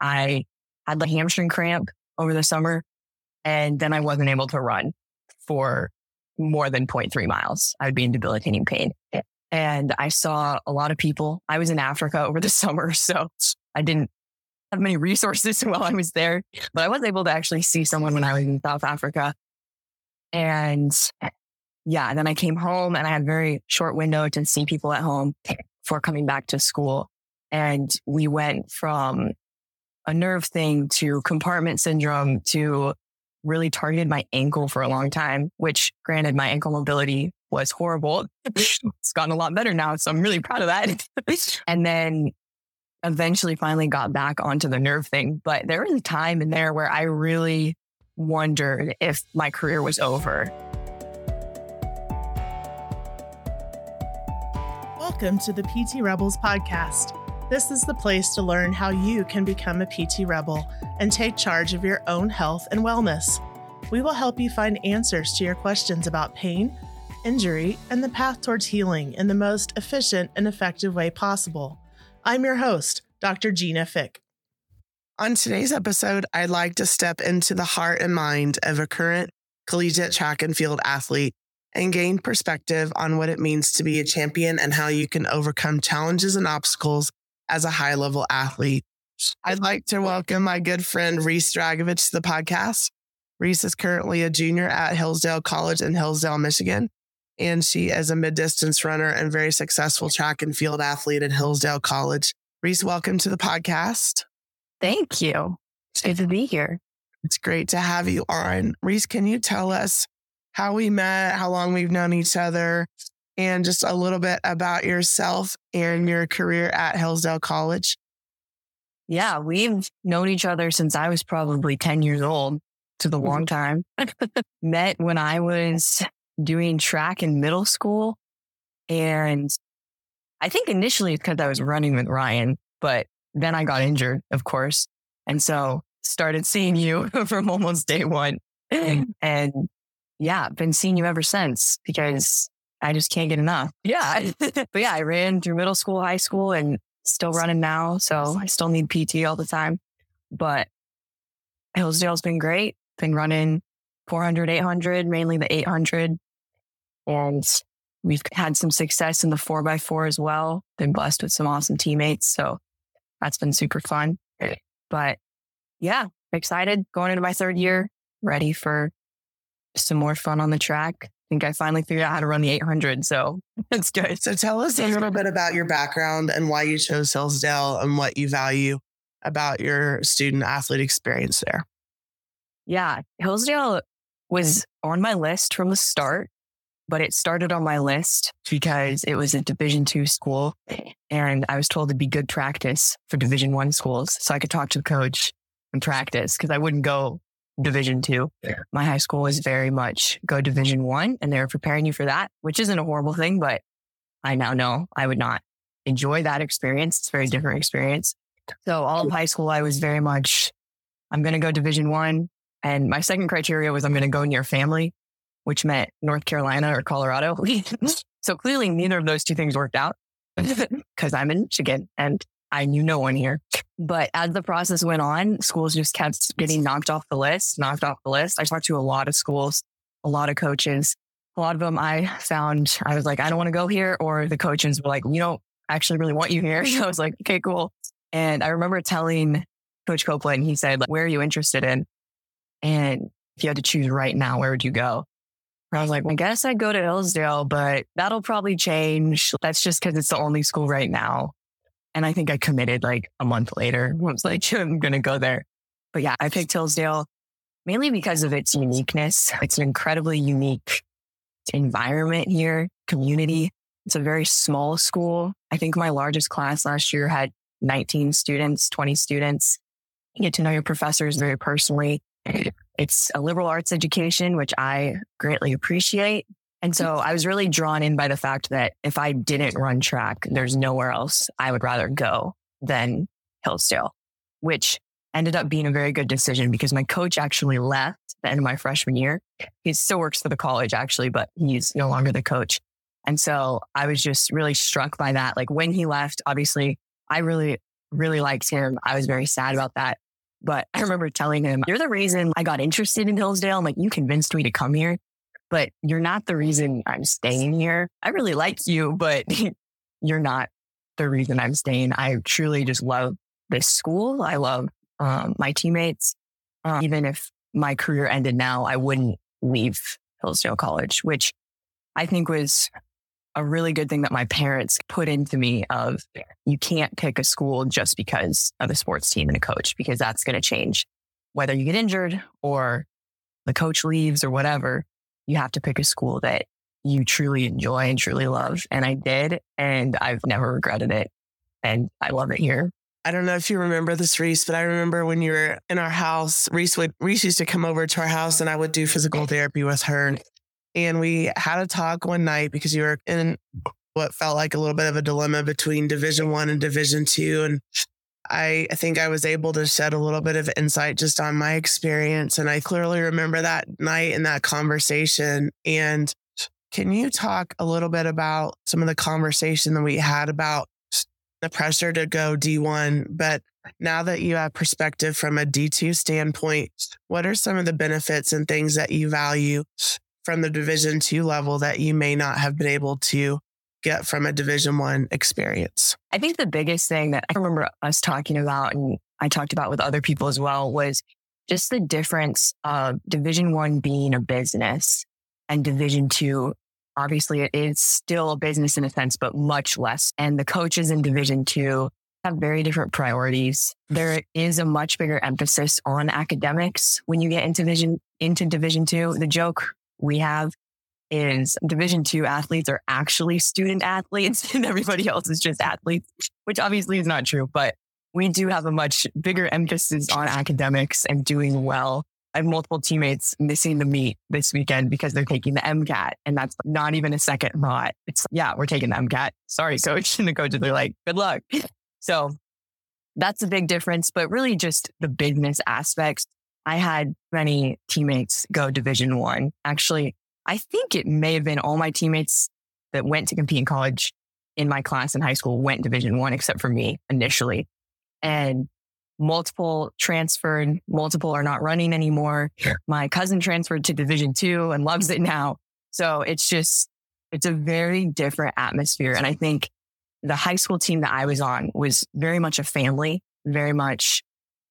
I had the hamstring cramp over the summer and then I wasn't able to run for more than 0.3 miles. I would be in debilitating pain. And I saw a lot of people. I was in Africa over the summer, so I didn't have many resources while I was there, but I was able to actually see someone when I was in South Africa. And yeah, then I came home and I had a very short window to see people at home before coming back to school. And we went from a nerve thing to compartment syndrome to really targeted my ankle for a long time, which granted my ankle mobility was horrible. it's gotten a lot better now. So I'm really proud of that. and then eventually finally got back onto the nerve thing. But there was a time in there where I really wondered if my career was over. Welcome to the PT Rebels podcast. This is the place to learn how you can become a PT Rebel and take charge of your own health and wellness. We will help you find answers to your questions about pain, injury, and the path towards healing in the most efficient and effective way possible. I'm your host, Dr. Gina Fick. On today's episode, I'd like to step into the heart and mind of a current collegiate track and field athlete and gain perspective on what it means to be a champion and how you can overcome challenges and obstacles as a high level athlete. I'd like to welcome my good friend Reese Dragovich to the podcast. Reese is currently a junior at Hillsdale College in Hillsdale, Michigan, and she is a mid distance runner and very successful track and field athlete at Hillsdale College. Reese, welcome to the podcast. Thank you. It's good to be here. It's great to have you on. Reese, can you tell us how we met, how long we've known each other, and just a little bit about yourself and your career at Hillsdale College? Yeah, we've known each other since I was probably 10 years old. To the long mm-hmm. time. Met when I was doing track in middle school. And I think initially it's because I was running with Ryan, but then I got injured, of course. And so started seeing you from almost day one. Mm-hmm. and yeah, been seeing you ever since because I just can't get enough. Yeah. but yeah, I ran through middle school, high school, and still running now. So I still need PT all the time. But Hillsdale's been great. Been running 400, 800, mainly the 800. And we've had some success in the four by four as well. Been blessed with some awesome teammates. So that's been super fun. But yeah, excited going into my third year, ready for some more fun on the track think I finally figured out how to run the 800. So it's good. So tell us a little bit about your background and why you chose Hillsdale and what you value about your student athlete experience there. Yeah, Hillsdale was on my list from the start, but it started on my list because it was a division two school and I was told it'd be good practice for division one schools. So I could talk to the coach and practice because I wouldn't go division two. Yeah. My high school was very much go division one and they were preparing you for that, which isn't a horrible thing, but I now know I would not enjoy that experience. It's a very different experience. So all of high school, I was very much, I'm going to go division one. And my second criteria was I'm going to go near family, which meant North Carolina or Colorado. so clearly neither of those two things worked out because I'm in Michigan and I knew no one here. But as the process went on, schools just kept getting knocked off the list, knocked off the list. I talked to a lot of schools, a lot of coaches. A lot of them I found, I was like, I don't want to go here. Or the coaches were like, we don't actually really want you here. So I was like, okay, cool. And I remember telling Coach Copeland, he said, like, where are you interested in? And if you had to choose right now, where would you go? I was like, well, I guess I'd go to Hillsdale, but that'll probably change. That's just because it's the only school right now. And I think I committed like a month later. I was like, I'm going to go there. But yeah, I picked Hillsdale mainly because of its uniqueness. It's an incredibly unique environment here, community. It's a very small school. I think my largest class last year had 19 students, 20 students. You get to know your professors very personally. It's a liberal arts education, which I greatly appreciate. And so I was really drawn in by the fact that if I didn't run track, there's nowhere else I would rather go than Hillsdale, which ended up being a very good decision because my coach actually left the end of my freshman year. He still works for the college actually, but he's no longer the coach. And so I was just really struck by that. Like when he left, obviously I really really liked him. I was very sad about that. But I remember telling him, You're the reason I got interested in Hillsdale. I'm like, You convinced me to come here, but you're not the reason I'm staying here. I really like you, but you're not the reason I'm staying. I truly just love this school. I love um, my teammates. Um, even if my career ended now, I wouldn't leave Hillsdale College, which I think was a really good thing that my parents put into me of you can't pick a school just because of a sports team and a coach, because that's going to change. Whether you get injured or the coach leaves or whatever, you have to pick a school that you truly enjoy and truly love. And I did, and I've never regretted it. And I love it here. I don't know if you remember this, Reese, but I remember when you were in our house, Reese would Reese used to come over to our house and I would do physical therapy with her. And we had a talk one night because you were in what felt like a little bit of a dilemma between division one and division two. And I, think I was able to shed a little bit of insight just on my experience. And I clearly remember that night and that conversation. And can you talk a little bit about some of the conversation that we had about the pressure to go D1? But now that you have perspective from a D2 standpoint, what are some of the benefits and things that you value from the division two level that you may not have been able to get from a division one experience? I think the biggest thing that I remember us talking about and I talked about with other people as well was just the difference of division one being a business and division two obviously it is still a business in a sense but much less. And the coaches in division two have very different priorities. There is a much bigger emphasis on academics when you get into division into division two. The joke we have is division two athletes are actually student athletes and everybody else is just athletes which obviously is not true but we do have a much bigger emphasis on academics and doing well I have multiple teammates missing the meet this weekend because they're taking the MCAT. And that's not even a second thought. It's, yeah, we're taking the MCAT. Sorry, coach. And the coaches are like, good luck. So that's a big difference, but really just the business aspects. I had many teammates go division one. Actually, I think it may have been all my teammates that went to compete in college in my class in high school went division one, except for me initially. And multiple transferred, multiple are not running anymore. My cousin transferred to division two and loves it now. So it's just, it's a very different atmosphere. And I think the high school team that I was on was very much a family, very much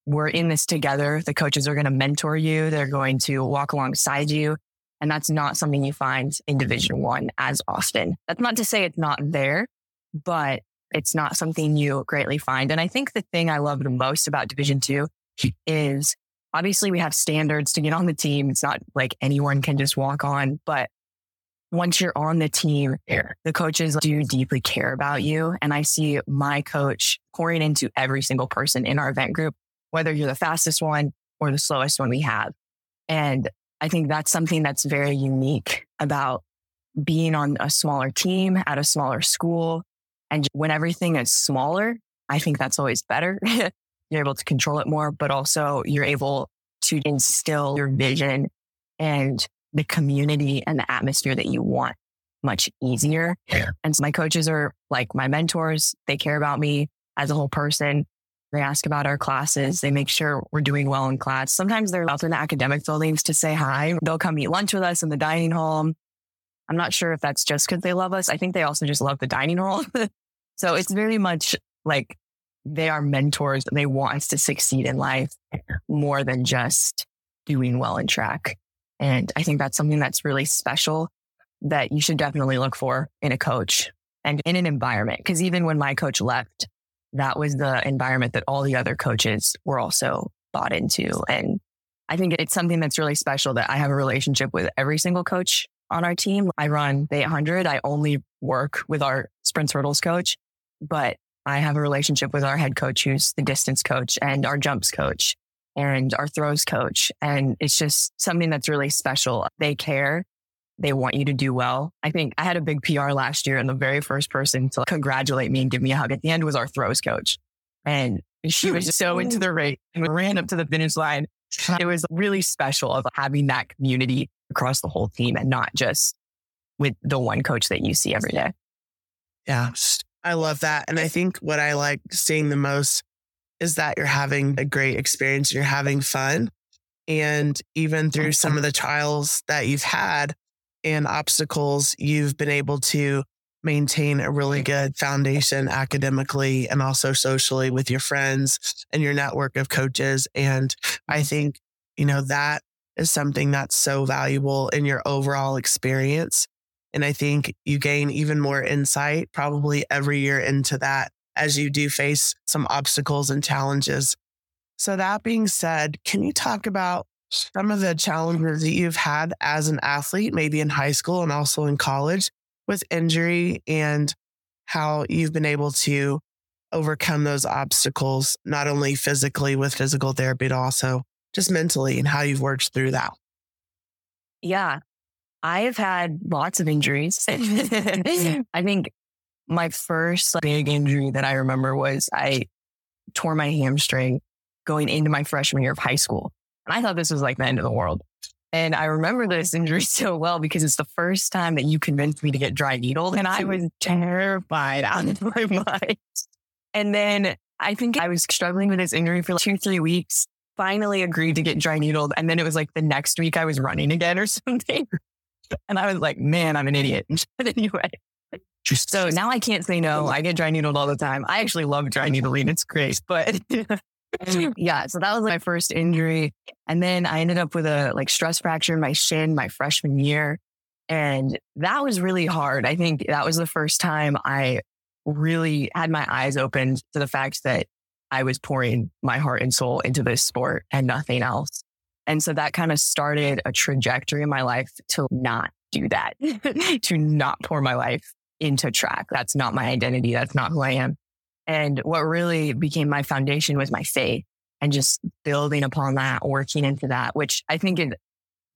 we're in this together. The coaches are going to mentor you. They're going to walk alongside you. And that's not something you find in division one as often. That's not to say it's not there, but it's not something you greatly find. And I think the thing I love the most about Division Two is obviously we have standards to get on the team. It's not like anyone can just walk on, but once you're on the team, the coaches do deeply care about you. And I see my coach pouring into every single person in our event group, whether you're the fastest one or the slowest one we have. And I think that's something that's very unique about being on a smaller team at a smaller school and when everything is smaller, I think that's always better. you're able to control it more, but also you're able to instill your vision and the community and the atmosphere that you want much easier. Yeah. And so my coaches are like my mentors. They care about me as a whole person. They ask about our classes. They make sure we're doing well in class. Sometimes they're up in the academic buildings to say hi. They'll come eat lunch with us in the dining hall. I'm not sure if that's just because they love us. I think they also just love the dining hall. so it's very much like they are mentors. They want us to succeed in life more than just doing well in track. And I think that's something that's really special that you should definitely look for in a coach and in an environment. Cause even when my coach left, that was the environment that all the other coaches were also bought into. And I think it's something that's really special that I have a relationship with every single coach on our team. I run the 800. I only work with our sprint hurdles coach, but I have a relationship with our head coach, who's the distance coach and our jumps coach and our throws coach. And it's just something that's really special. They care. They want you to do well. I think I had a big PR last year and the very first person to congratulate me and give me a hug at the end was our throws coach. And she was hmm. so into the race and ran up to the finish line. It was really special of having that community across the whole team and not just with the one coach that you see every day. Yeah. I love that. And I think what I like seeing the most is that you're having a great experience you're having fun. And even through some of the trials that you've had and obstacles, you've been able to maintain a really good foundation academically and also socially with your friends and your network of coaches. And I mm-hmm. think, you know, that is something that's so valuable in your overall experience. And I think you gain even more insight probably every year into that as you do face some obstacles and challenges. So, that being said, can you talk about some of the challenges that you've had as an athlete, maybe in high school and also in college with injury and how you've been able to overcome those obstacles, not only physically with physical therapy, but also just mentally and how you've worked through that? Yeah, I've had lots of injuries. I think my first big injury that I remember was I tore my hamstring going into my freshman year of high school. And I thought this was like the end of the world. And I remember this injury so well because it's the first time that you convinced me to get dry needled. And I was terrified out of my mind. And then I think I was struggling with this injury for like two, three weeks. Finally agreed to get dry needled. And then it was like the next week I was running again or something. And I was like, man, I'm an idiot. But anyway. So now I can't say no. I get dry needled all the time. I actually love dry needling. It's great. But yeah, so that was my first injury. And then I ended up with a like stress fracture in my shin my freshman year. And that was really hard. I think that was the first time I really had my eyes opened to the fact that I was pouring my heart and soul into this sport and nothing else. And so that kind of started a trajectory in my life to not do that, to not pour my life into track. That's not my identity. That's not who I am. And what really became my foundation was my faith and just building upon that, working into that, which I think has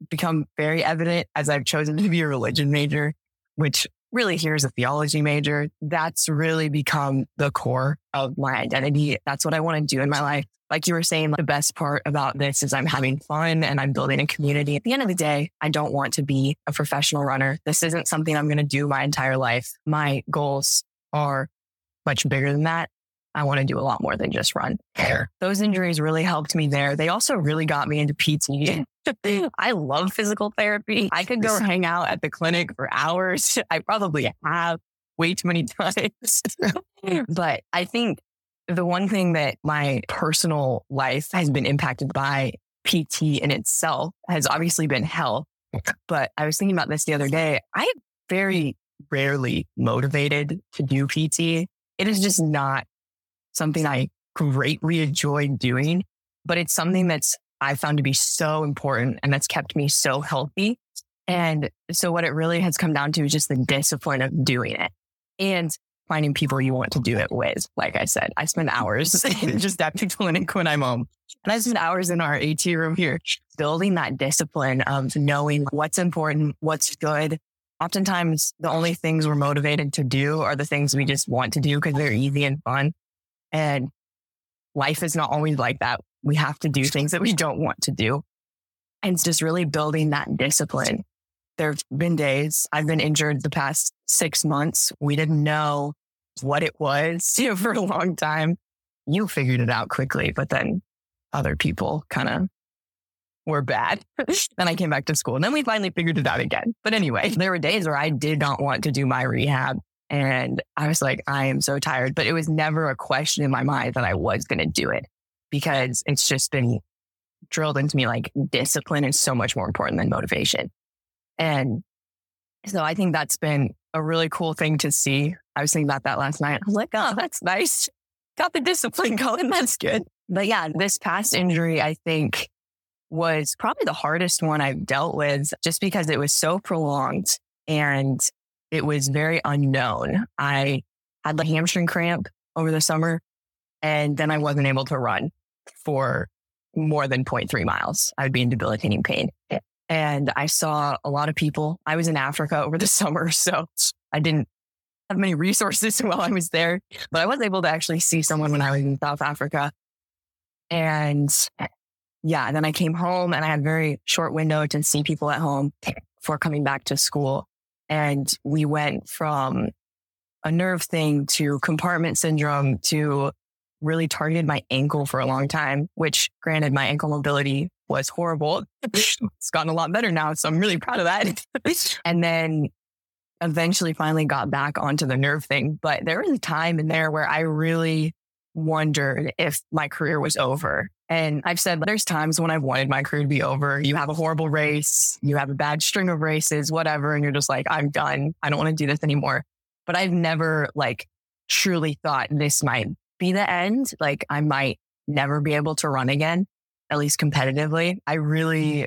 become very evident as I've chosen to be a religion major, which really here's a theology major. That's really become the core of my identity. That's what I want to do in my life like you were saying, the best part about this is I'm having fun and I'm building a community. At the end of the day, I don't want to be a professional runner. This isn't something I'm going to do my entire life. My goals are much bigger than that. I want to do a lot more than just run. Those injuries really helped me there. They also really got me into PT. I love physical therapy. I could go hang out at the clinic for hours. I probably have way too many times. but I think the one thing that my personal life has been impacted by PT in itself has obviously been health. But I was thinking about this the other day. I am very rarely motivated to do PT. It is just not something I greatly enjoy doing, but it's something that's I found to be so important and that's kept me so healthy. And so what it really has come down to is just the discipline of doing it. And finding people you want to do it with. Like I said, I spend hours just at clinic when I'm home. And I spend hours in our AT room here building that discipline of knowing what's important, what's good. Oftentimes, the only things we're motivated to do are the things we just want to do because they're easy and fun. And life is not always like that. We have to do things that we don't want to do. And it's just really building that discipline. There have been days I've been injured the past six months. We didn't know what it was you know, for a long time. You figured it out quickly, but then other people kind of were bad. then I came back to school and then we finally figured it out again. But anyway, there were days where I did not want to do my rehab. And I was like, I am so tired. But it was never a question in my mind that I was going to do it because it's just been drilled into me like discipline is so much more important than motivation. And so I think that's been a really cool thing to see. I was thinking about that last night. I was like, oh, that's nice. Got the discipline going. That's good. But yeah, this past injury, I think was probably the hardest one I've dealt with just because it was so prolonged and it was very unknown. I had the hamstring cramp over the summer and then I wasn't able to run for more than 0.3 miles. I would be in debilitating pain. And I saw a lot of people. I was in Africa over the summer, so I didn't have many resources while I was there, but I was able to actually see someone when I was in South Africa. And yeah, and then I came home and I had very short window to see people at home before coming back to school. And we went from a nerve thing to compartment syndrome to really targeted my ankle for a long time, which granted, my ankle mobility was horrible. it's gotten a lot better now. So I'm really proud of that. and then eventually finally got back onto the nerve thing. But there was a time in there where I really wondered if my career was over. And I've said there's times when I've wanted my career to be over. You have a horrible race, you have a bad string of races, whatever. And you're just like, I'm done. I don't want to do this anymore. But I've never like truly thought this might be the end. Like I might never be able to run again, at least competitively. I really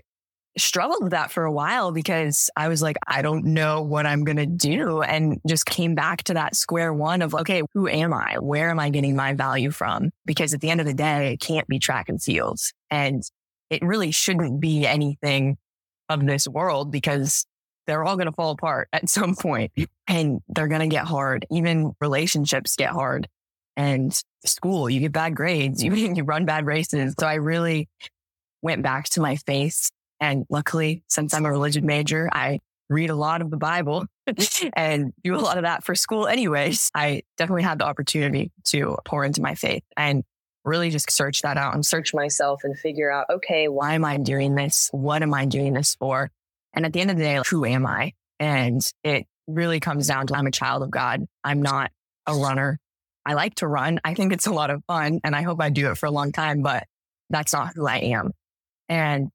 struggled with that for a while because I was like, I don't know what I'm going to do. And just came back to that square one of, okay, who am I? Where am I getting my value from? Because at the end of the day, it can't be track and fields. And it really shouldn't be anything of this world because they're all going to fall apart at some point and they're going to get hard. Even relationships get hard and school, you get bad grades, you, you run bad races. So I really went back to my faith and luckily, since I'm a religion major, I read a lot of the Bible and do a lot of that for school anyways. I definitely had the opportunity to pour into my faith and really just search that out and search myself and figure out, okay, why am I doing this? What am I doing this for? And at the end of the day, like, who am I? And it really comes down to I'm a child of God. I'm not a runner. I like to run. I think it's a lot of fun and I hope I do it for a long time, but that's not who I am. And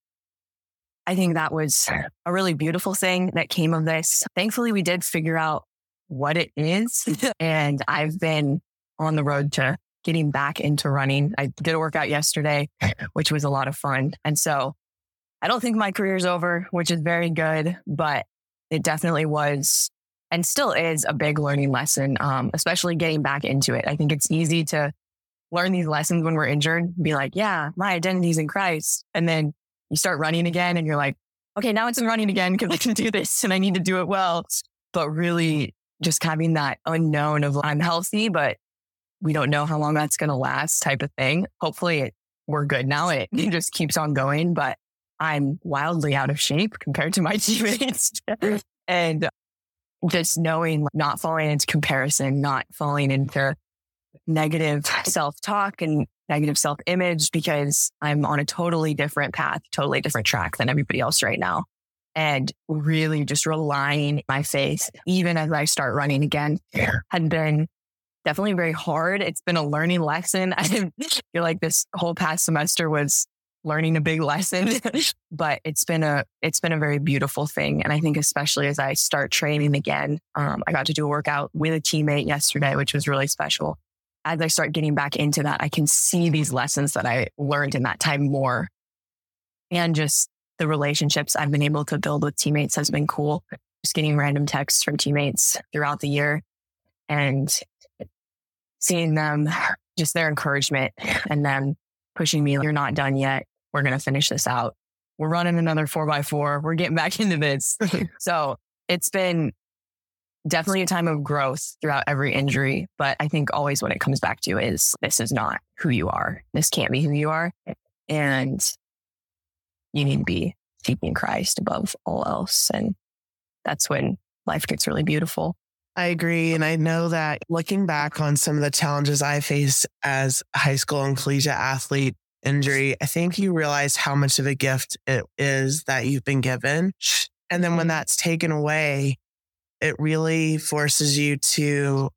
I think that was a really beautiful thing that came of this. Thankfully, we did figure out what it is. and I've been on the road to getting back into running. I did a workout yesterday, which was a lot of fun. And so I don't think my career is over, which is very good, but it definitely was and still is a big learning lesson, um, especially getting back into it. I think it's easy to learn these lessons when we're injured, be like, yeah, my identity is in Christ. And then you start running again and you're like, okay, now it's running again because I can do this and I need to do it well. But really just having that unknown of I'm healthy, but we don't know how long that's going to last type of thing. Hopefully it, we're good now. It, it just keeps on going, but I'm wildly out of shape compared to my teammates. and just knowing not falling into comparison, not falling into negative self talk and negative self image because I'm on a totally different path, totally different track than everybody else right now. And really just relying my faith, even as I start running again, had been definitely very hard. It's been a learning lesson. I feel like this whole past semester was learning a big lesson, but it's been a, it's been a very beautiful thing. And I think especially as I start training again, um, I got to do a workout with a teammate yesterday, which was really special as I start getting back into that, I can see these lessons that I learned in that time more. And just the relationships I've been able to build with teammates has been cool. Just getting random texts from teammates throughout the year and seeing them, just their encouragement and them pushing me, you're not done yet. We're going to finish this out. We're running another four by four. We're getting back into this. so it's been definitely a time of growth throughout every injury. But I think always what it comes back to is this is not who you are. This can't be who you are. And you need to be seeking Christ above all else. And that's when life gets really beautiful. I agree. And I know that looking back on some of the challenges I faced as a high school and collegiate athlete injury, I think you realize how much of a gift it is that you've been given. And then when mm-hmm. that's taken away, it really forces you to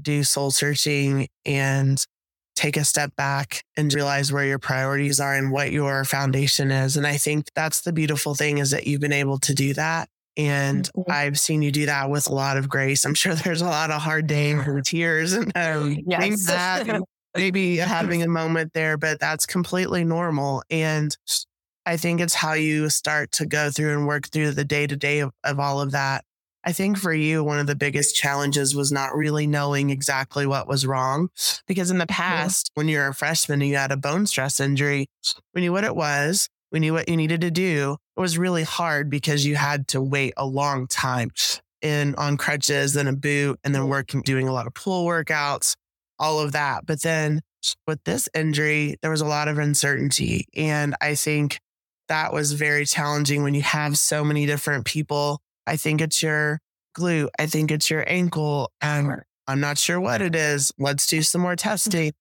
do soul searching and take a step back and realize where your priorities are and what your foundation is. And I think that's the beautiful thing is that you've been able to do that. And mm-hmm. I've seen you do that with a lot of grace. I'm sure there's a lot of hard days and tears and um, yes. things that maybe having a moment there, but that's completely normal. And I think it's how you start to go through and work through the day to day of all of that I think for you, one of the biggest challenges was not really knowing exactly what was wrong. Because in the past, yeah. when you were a freshman and you had a bone stress injury, we knew what it was, we knew what you needed to do. It was really hard because you had to wait a long time in on crutches and a boot and then working, doing a lot of pull workouts, all of that. But then with this injury, there was a lot of uncertainty. And I think that was very challenging when you have so many different people I think it's your glute. I think it's your ankle. And I'm not sure what it is. Let's do some more testing.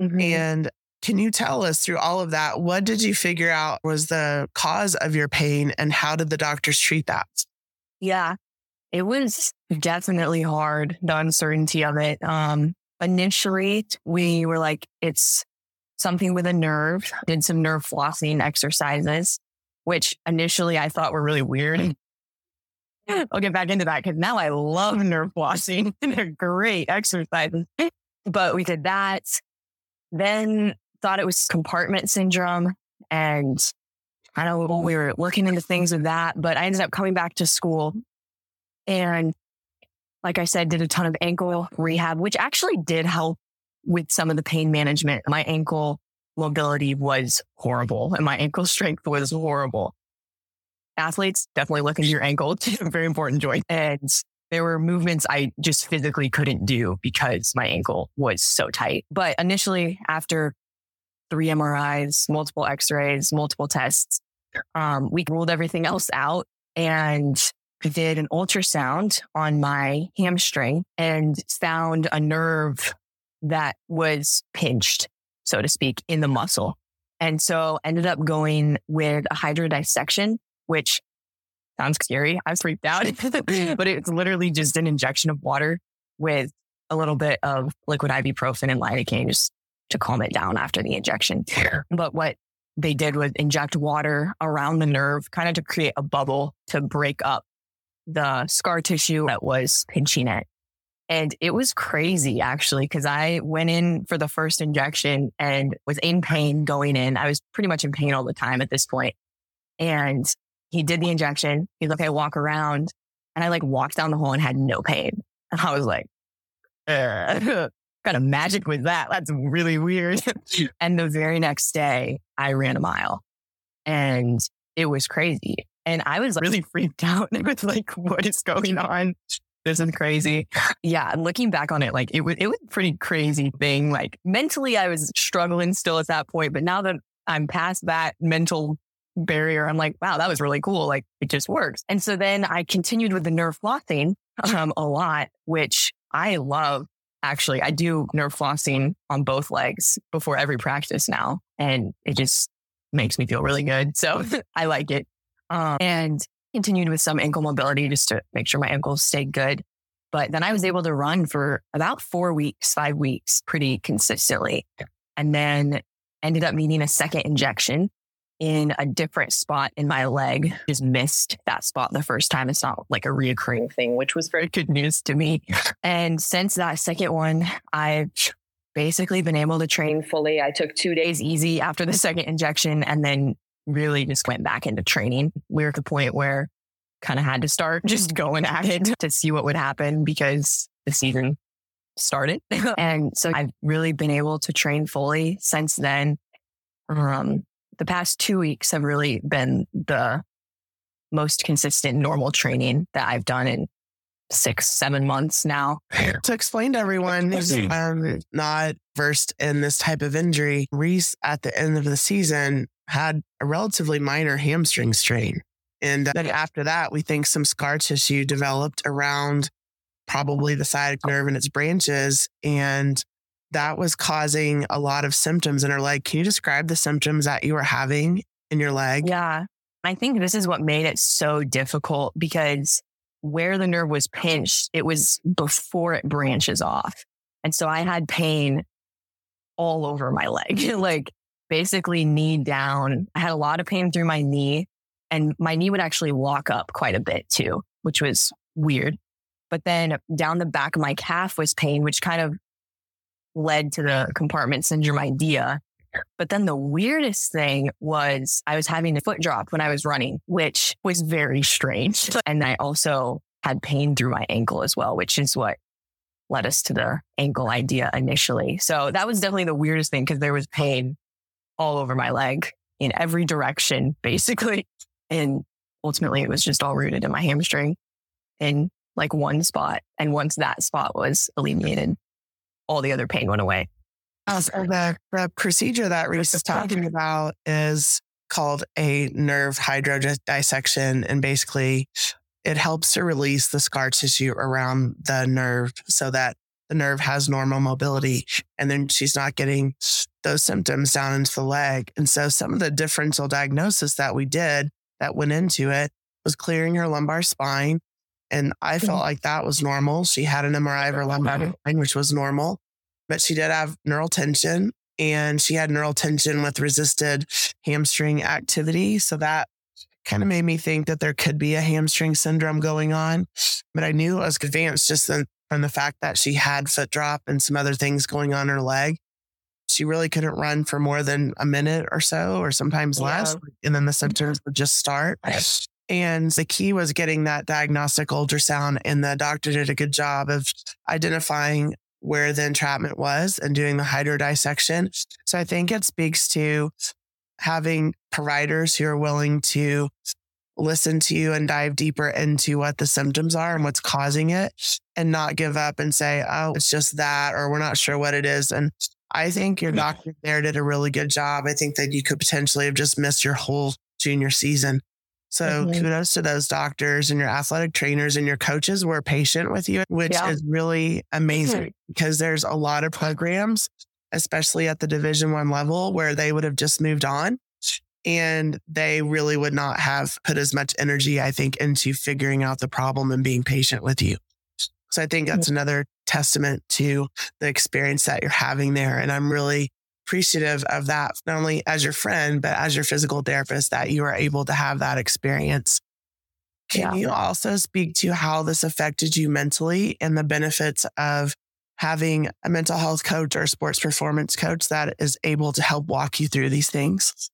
Mm-hmm. And can you tell us through all of that, what did you figure out was the cause of your pain and how did the doctors treat that? Yeah, it was definitely hard, the uncertainty of it. Um, initially, we were like, it's something with a nerve, did some nerve flossing exercises, which initially I thought were really weird. I'll get back into that because now I love nerve flossing. They're great exercises. But we did that. Then thought it was compartment syndrome. And I don't know we were looking into things with that, but I ended up coming back to school and like I said, did a ton of ankle rehab, which actually did help with some of the pain management. My ankle mobility was horrible and my ankle strength was horrible. Athletes definitely look into your ankle. It's a very important joint. And there were movements I just physically couldn't do because my ankle was so tight. But initially, after three MRIs, multiple x-rays, multiple tests, um, we ruled everything else out and did an ultrasound on my hamstring and found a nerve that was pinched, so to speak, in the muscle. And so ended up going with a hydrodissection, which sounds scary. I was freaked out, but it's literally just an injection of water with a little bit of liquid ibuprofen and lidocaine just to calm it down after the injection. But what they did was inject water around the nerve, kind of to create a bubble to break up the scar tissue that was pinching it. And it was crazy actually, because I went in for the first injection and was in pain going in. I was pretty much in pain all the time at this point. And he did the injection. He's like, okay, walk around. And I like walked down the hall and had no pain. And I was like, kind of magic was that? That's really weird. and the very next day, I ran a mile and it was crazy. And I was like, really freaked out. It was like, what is going on? This is crazy. Yeah. Looking back on it, like it was, it was pretty crazy thing. Like mentally, I was struggling still at that point. But now that I'm past that mental barrier, I'm like, wow, that was really cool. Like it just works. And so then I continued with the nerve flossing um, a lot, which I love. Actually, I do nerve flossing on both legs before every practice now. And it just makes me feel really good. So I like it um, and continued with some ankle mobility just to make sure my ankles stay good. But then I was able to run for about four weeks, five weeks pretty consistently. And then ended up needing a second injection in a different spot in my leg. Just missed that spot the first time. It's not like a reoccurring thing, which was very good news to me. And since that second one, I've basically been able to train fully. I took two days easy after the second injection and then really just went back into training. We were at the point where kind of had to start just going at it to see what would happen because the season started. and so I've really been able to train fully since then. Um, the past two weeks have really been the most consistent normal training that I've done in six, seven months now. To explain to everyone who's um, not versed in this type of injury, Reese at the end of the season had a relatively minor hamstring strain. And then after that, we think some scar tissue developed around probably the sciatic nerve and its branches. And that was causing a lot of symptoms in her leg. Can you describe the symptoms that you were having in your leg? Yeah. I think this is what made it so difficult because where the nerve was pinched, it was before it branches off. And so I had pain all over my leg. like basically knee down. I had a lot of pain through my knee and my knee would actually lock up quite a bit too, which was weird. But then down the back of my calf was pain, which kind of led to the mm. compartment syndrome idea. But then the weirdest thing was I was having a foot drop when I was running, which was very strange. And I also had pain through my ankle as well, which is what led us to the ankle idea initially. So that was definitely the weirdest thing because there was pain all over my leg in every direction, basically. And ultimately, it was just all rooted in my hamstring in like one spot. And once that spot was mm. alleviated, all the other pain went away. Uh, so the, the procedure that Reese is talking about is called a nerve hydrodissection. And basically, it helps to release the scar tissue around the nerve so that the nerve has normal mobility and then she's not getting those symptoms down into the leg. And so some of the differential diagnosis that we did that went into it was clearing her lumbar spine. And I felt mm-hmm. like that was normal. She had an MRI of her lumbar spine, which was normal, but she did have neural tension and she had neural tension with resisted hamstring activity. So that kind of made me think that there could be a hamstring syndrome going on. But I knew it was advanced just from the fact that she had foot drop and some other things going on her leg. She really couldn't run for more than a minute or so, or sometimes yeah. less. And then the symptoms would just start. And the key was getting that diagnostic ultrasound. And the doctor did a good job of identifying where the entrapment was and doing the hydrodissection. So I think it speaks to having providers who are willing to listen to you and dive deeper into what the symptoms are and what's causing it and not give up and say, oh, it's just that, or we're not sure what it is. And I think your mm-hmm. doctor there did a really good job. I think that you could potentially have just missed your whole junior season. So mm-hmm. kudos to those doctors and your athletic trainers and your coaches were patient with you, which yeah. is really amazing mm-hmm. because there's a lot of programs, especially at the division one level where they would have just moved on and they really would not have put as much energy, I think, into figuring out the problem and being patient with you. So I think that's another testament to the experience that you're having there. And I'm really appreciative of that, not only as your friend, but as your physical therapist, that you are able to have that experience. Can yeah. you also speak to how this affected you mentally and the benefits of having a mental health coach or sports performance coach that is able to help walk you through these things?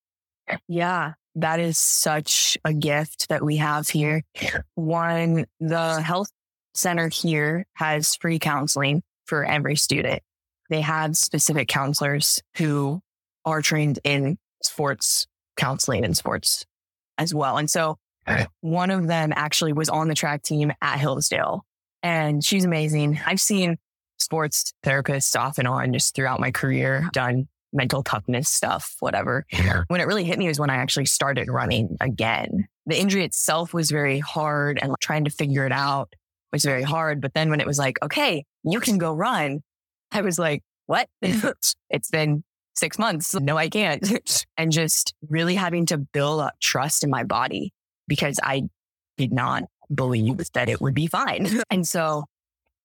Yeah, that is such a gift that we have here. One, the health center here has free counseling for every student. They have specific counselors who are trained in sports counseling and sports as well. And so one of them actually was on the track team at Hillsdale and she's amazing. I've seen sports therapists off and on just throughout my career, done mental toughness stuff, whatever. Yeah. When it really hit me was when I actually started running again. The injury itself was very hard and trying to figure it out was very hard. But then when it was like, okay, you can go run, I was like, what? it's been six months. No, I can't. and just really having to build up trust in my body because I did not believe that it would be fine. and so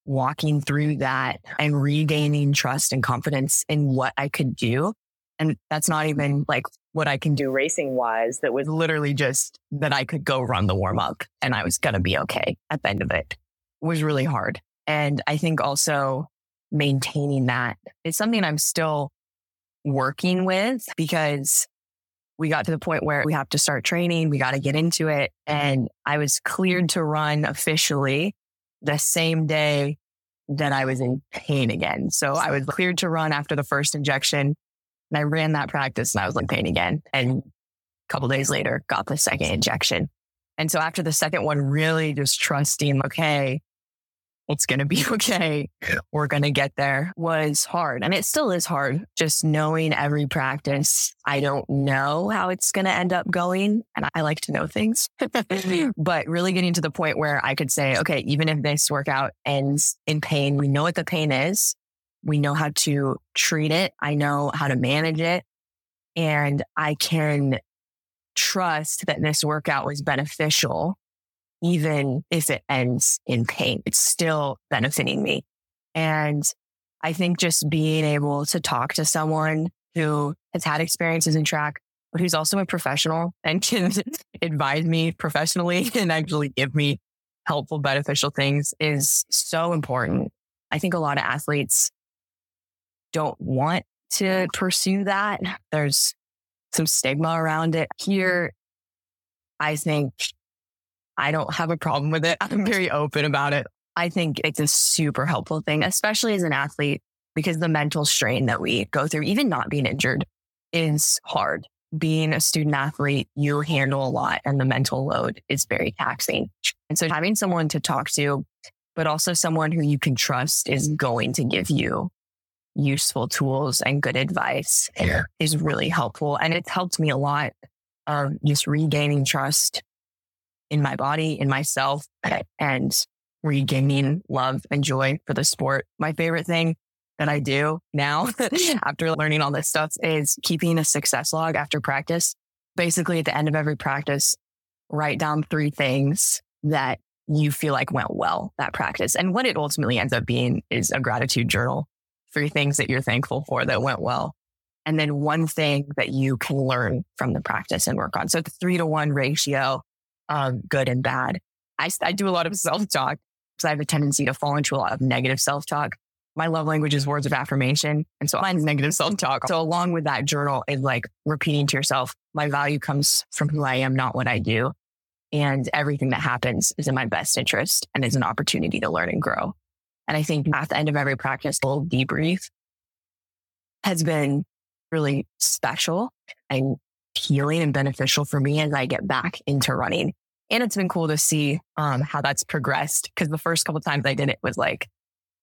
walking through that and regaining trust and confidence in what I could do. And that's not even like what I can do racing wise. That was literally just that I could go run the warm up and I was going to be okay at the end of it. it was really hard. And I think also maintaining that is something I'm still working with because we got to the point where we have to start training. We got to get into it. And I was cleared to run officially the same day that I was in pain again. So I was cleared to run after the first injection and I ran that practice and I was in pain again. And a couple days later, got the second injection. And so after the second one, really just trusting, okay, it's going to be okay. We're going to get there was hard. And it still is hard. Just knowing every practice, I don't know how it's going to end up going. And I like to know things, mm-hmm. but really getting to the point where I could say, okay, even if this workout ends in pain, we know what the pain is. We know how to treat it. I know how to manage it. And I can trust that this workout was beneficial even if it ends in pain, it's still benefiting me. And I think just being able to talk to someone who has had experiences in track, but who's also a professional and can advise me professionally and actually give me helpful, beneficial things is so important. I think a lot of athletes don't want to pursue that. There's some stigma around it. Here, I think I don't have a problem with it. I'm very open about it. I think it's a super helpful thing, especially as an athlete, because the mental strain that we go through, even not being injured, is hard. Being a student athlete, you handle a lot and the mental load is very taxing. And so having someone to talk to, but also someone who you can trust is going to give you useful tools and good advice yeah. is really helpful. And it's helped me a lot of just regaining trust in my body, in myself, and regaining love and joy for the sport. My favorite thing that I do now after learning all this stuff is keeping a success log after practice. Basically, at the end of every practice, write down three things that you feel like went well that practice. And what it ultimately ends up being is a gratitude journal, three things that you're thankful for that went well. And then one thing that you can learn from the practice and work on. So the three to one ratio of good and bad. I, I do a lot of self talk because I have a tendency to fall into a lot of negative self talk. My love language is words of affirmation. And so mine's negative self talk. So along with that journal is like repeating to yourself, my value comes from who I am, not what I do. And everything that happens is in my best interest and is an opportunity to learn and grow. And I think at the end of every practice, a little debrief has been really special and healing and beneficial for me as I get back into running. And it's been cool to see um, how that's progressed because the first couple times I did it was like,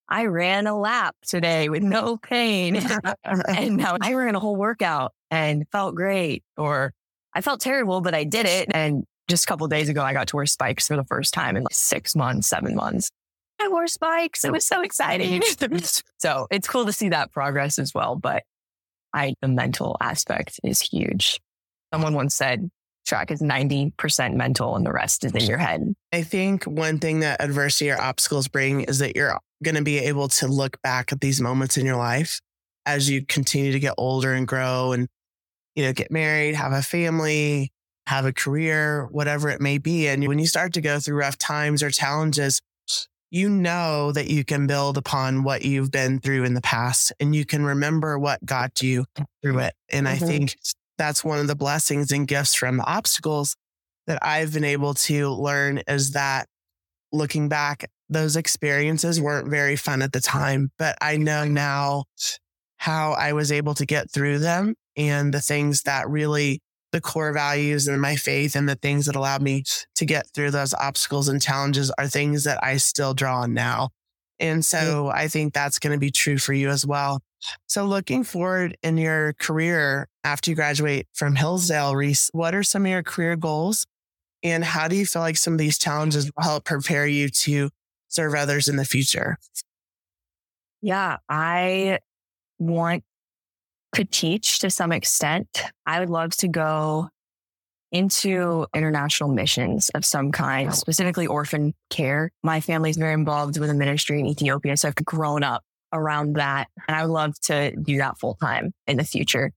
I ran a lap today with no pain. and now I ran a whole workout and felt great. Or I felt terrible, but I did it. And just a couple days ago, I got to wear spikes for the first time in like six months, seven months. I wore spikes. It was so exciting. so it's cool to see that progress as well. But I, the mental aspect is huge. Someone once said, track is 90% mental and the rest is in your head. I think one thing that adversity or obstacles bring is that you're going to be able to look back at these moments in your life as you continue to get older and grow and, you know, get married, have a family, have a career, whatever it may be. And when you start to go through rough times or challenges, you know that you can build upon what you've been through in the past and you can remember what got you through it. And mm-hmm. I think that's one of the blessings and gifts from the obstacles that I've been able to learn is that looking back, those experiences weren't very fun at the time, but I know now how I was able to get through them and the things that really the core values and my faith and the things that allowed me to get through those obstacles and challenges are things that I still draw on now. And so I think that's going to be true for you as well. So looking forward in your career after you graduate from Hillsdale, Reese, what are some of your career goals? And how do you feel like some of these challenges will help prepare you to serve others in the future? Yeah, I want to teach to some extent. I would love to go into international missions of some kind, specifically orphan care. My family's very involved with a ministry in Ethiopia. So I've grown up around that. And I would love to do that full time in the future.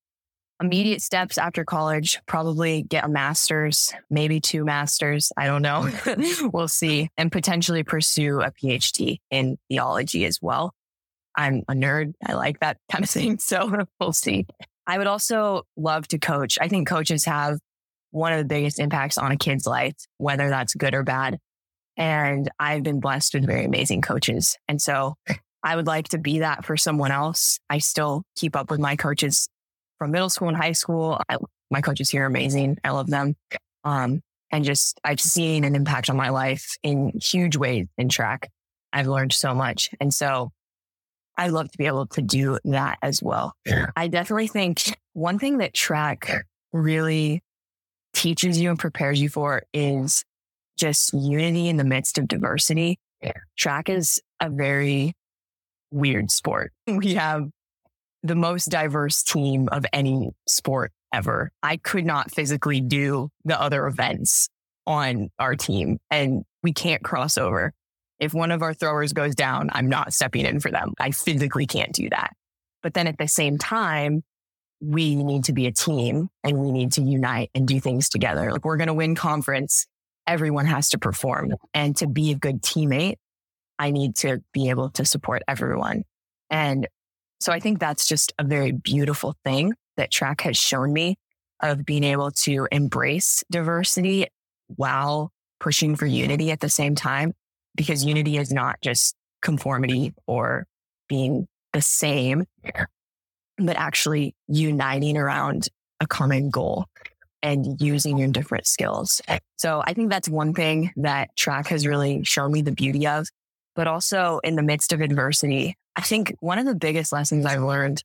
Immediate steps after college, probably get a master's, maybe two masters. I don't know. we'll see. And potentially pursue a PhD in theology as well. I'm a nerd. I like that kind of thing. So we'll see. I would also love to coach. I think coaches have one of the biggest impacts on a kid's life, whether that's good or bad. And I've been blessed with very amazing coaches. And so I would like to be that for someone else. I still keep up with my coaches from middle school and high school. I, my coaches here are amazing. I love them. Um, and just I've seen an impact on my life in huge ways in track. I've learned so much. And so I love to be able to do that as well. Yeah. I definitely think one thing that track really teaches you and prepares you for is just unity in the midst of diversity. Yeah. Track is a very weird sport. We have the most diverse team of any sport ever. I could not physically do the other events on our team and we can't cross over. If one of our throwers goes down, I'm not stepping in for them. I physically can't do that. But then at the same time, we need to be a team and we need to unite and do things together. Like we're going to win conference. Everyone has to perform and to be a good teammate. I need to be able to support everyone. And so I think that's just a very beautiful thing that track has shown me of being able to embrace diversity while pushing for unity at the same time because unity is not just conformity or being the same, but actually uniting around a common goal and using your different skills. So I think that's one thing that track has really shown me the beauty of, but also in the midst of adversity, I think one of the biggest lessons I've learned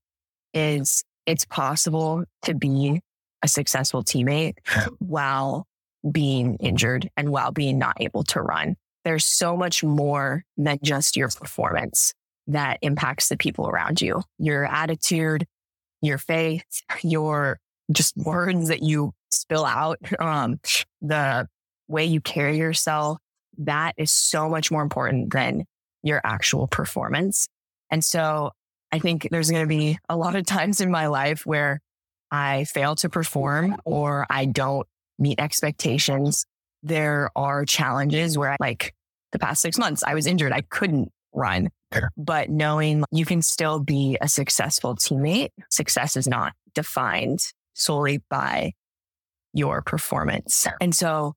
is it's possible to be a successful teammate while being injured and while being not able to run. there's so much more than just your performance that impacts the people around you. Your attitude, your faith, your just words that you spill out, um, the way you carry yourself, that is so much more important than your actual performance. And so I think there's going to be a lot of times in my life where I fail to perform or I don't meet expectations. There are challenges where, like the past six months, I was injured. I couldn't run. But knowing you can still be a successful teammate, success is not defined solely by your performance. And so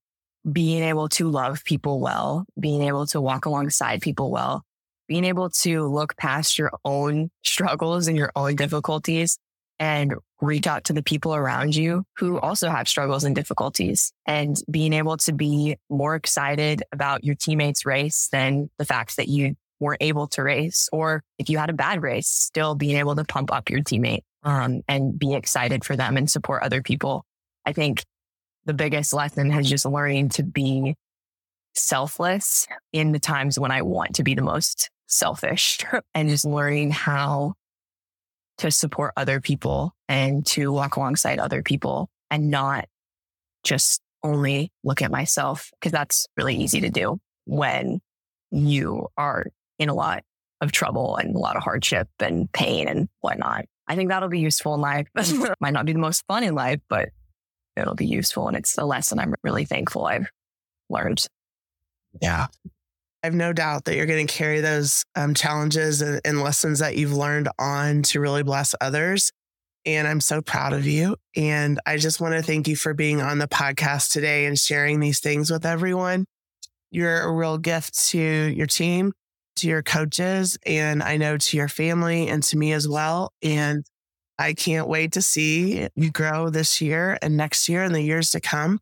being able to love people well, being able to walk alongside people well, being able to look past your own struggles and your own difficulties and reach out to the people around you who also have struggles and difficulties and being able to be more excited about your teammates race than the fact that you weren't able to race or if you had a bad race, still being able to pump up your teammate um, and be excited for them and support other people. I think the biggest lesson has just learning to be selfless in the times when I want to be the most selfish and just learning how to support other people and to walk alongside other people and not just only look at myself because that's really easy to do when you are in a lot of trouble and a lot of hardship and pain and whatnot. I think that'll be useful in life. Might not be the most fun in life, but it'll be useful. And it's a lesson I'm really thankful I've learned. Yeah. I have no doubt that you're going to carry those um, challenges and, and lessons that you've learned on to really bless others. And I'm so proud of you. And I just want to thank you for being on the podcast today and sharing these things with everyone. You're a real gift to your team, to your coaches, and I know to your family and to me as well. And I can't wait to see you grow this year and next year and the years to come.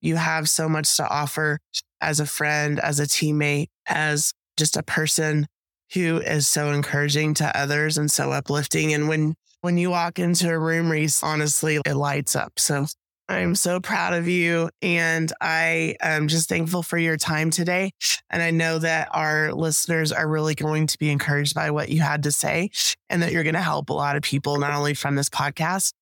You have so much to offer as a friend, as a teammate, as just a person who is so encouraging to others and so uplifting. And when when you walk into a room, Reese, honestly, it lights up. So I'm so proud of you. And I am just thankful for your time today. And I know that our listeners are really going to be encouraged by what you had to say and that you're going to help a lot of people, not only from this podcast,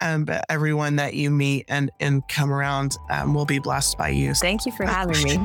um, but everyone that you meet and, and come around um, will be blessed by you. Thank you for having me.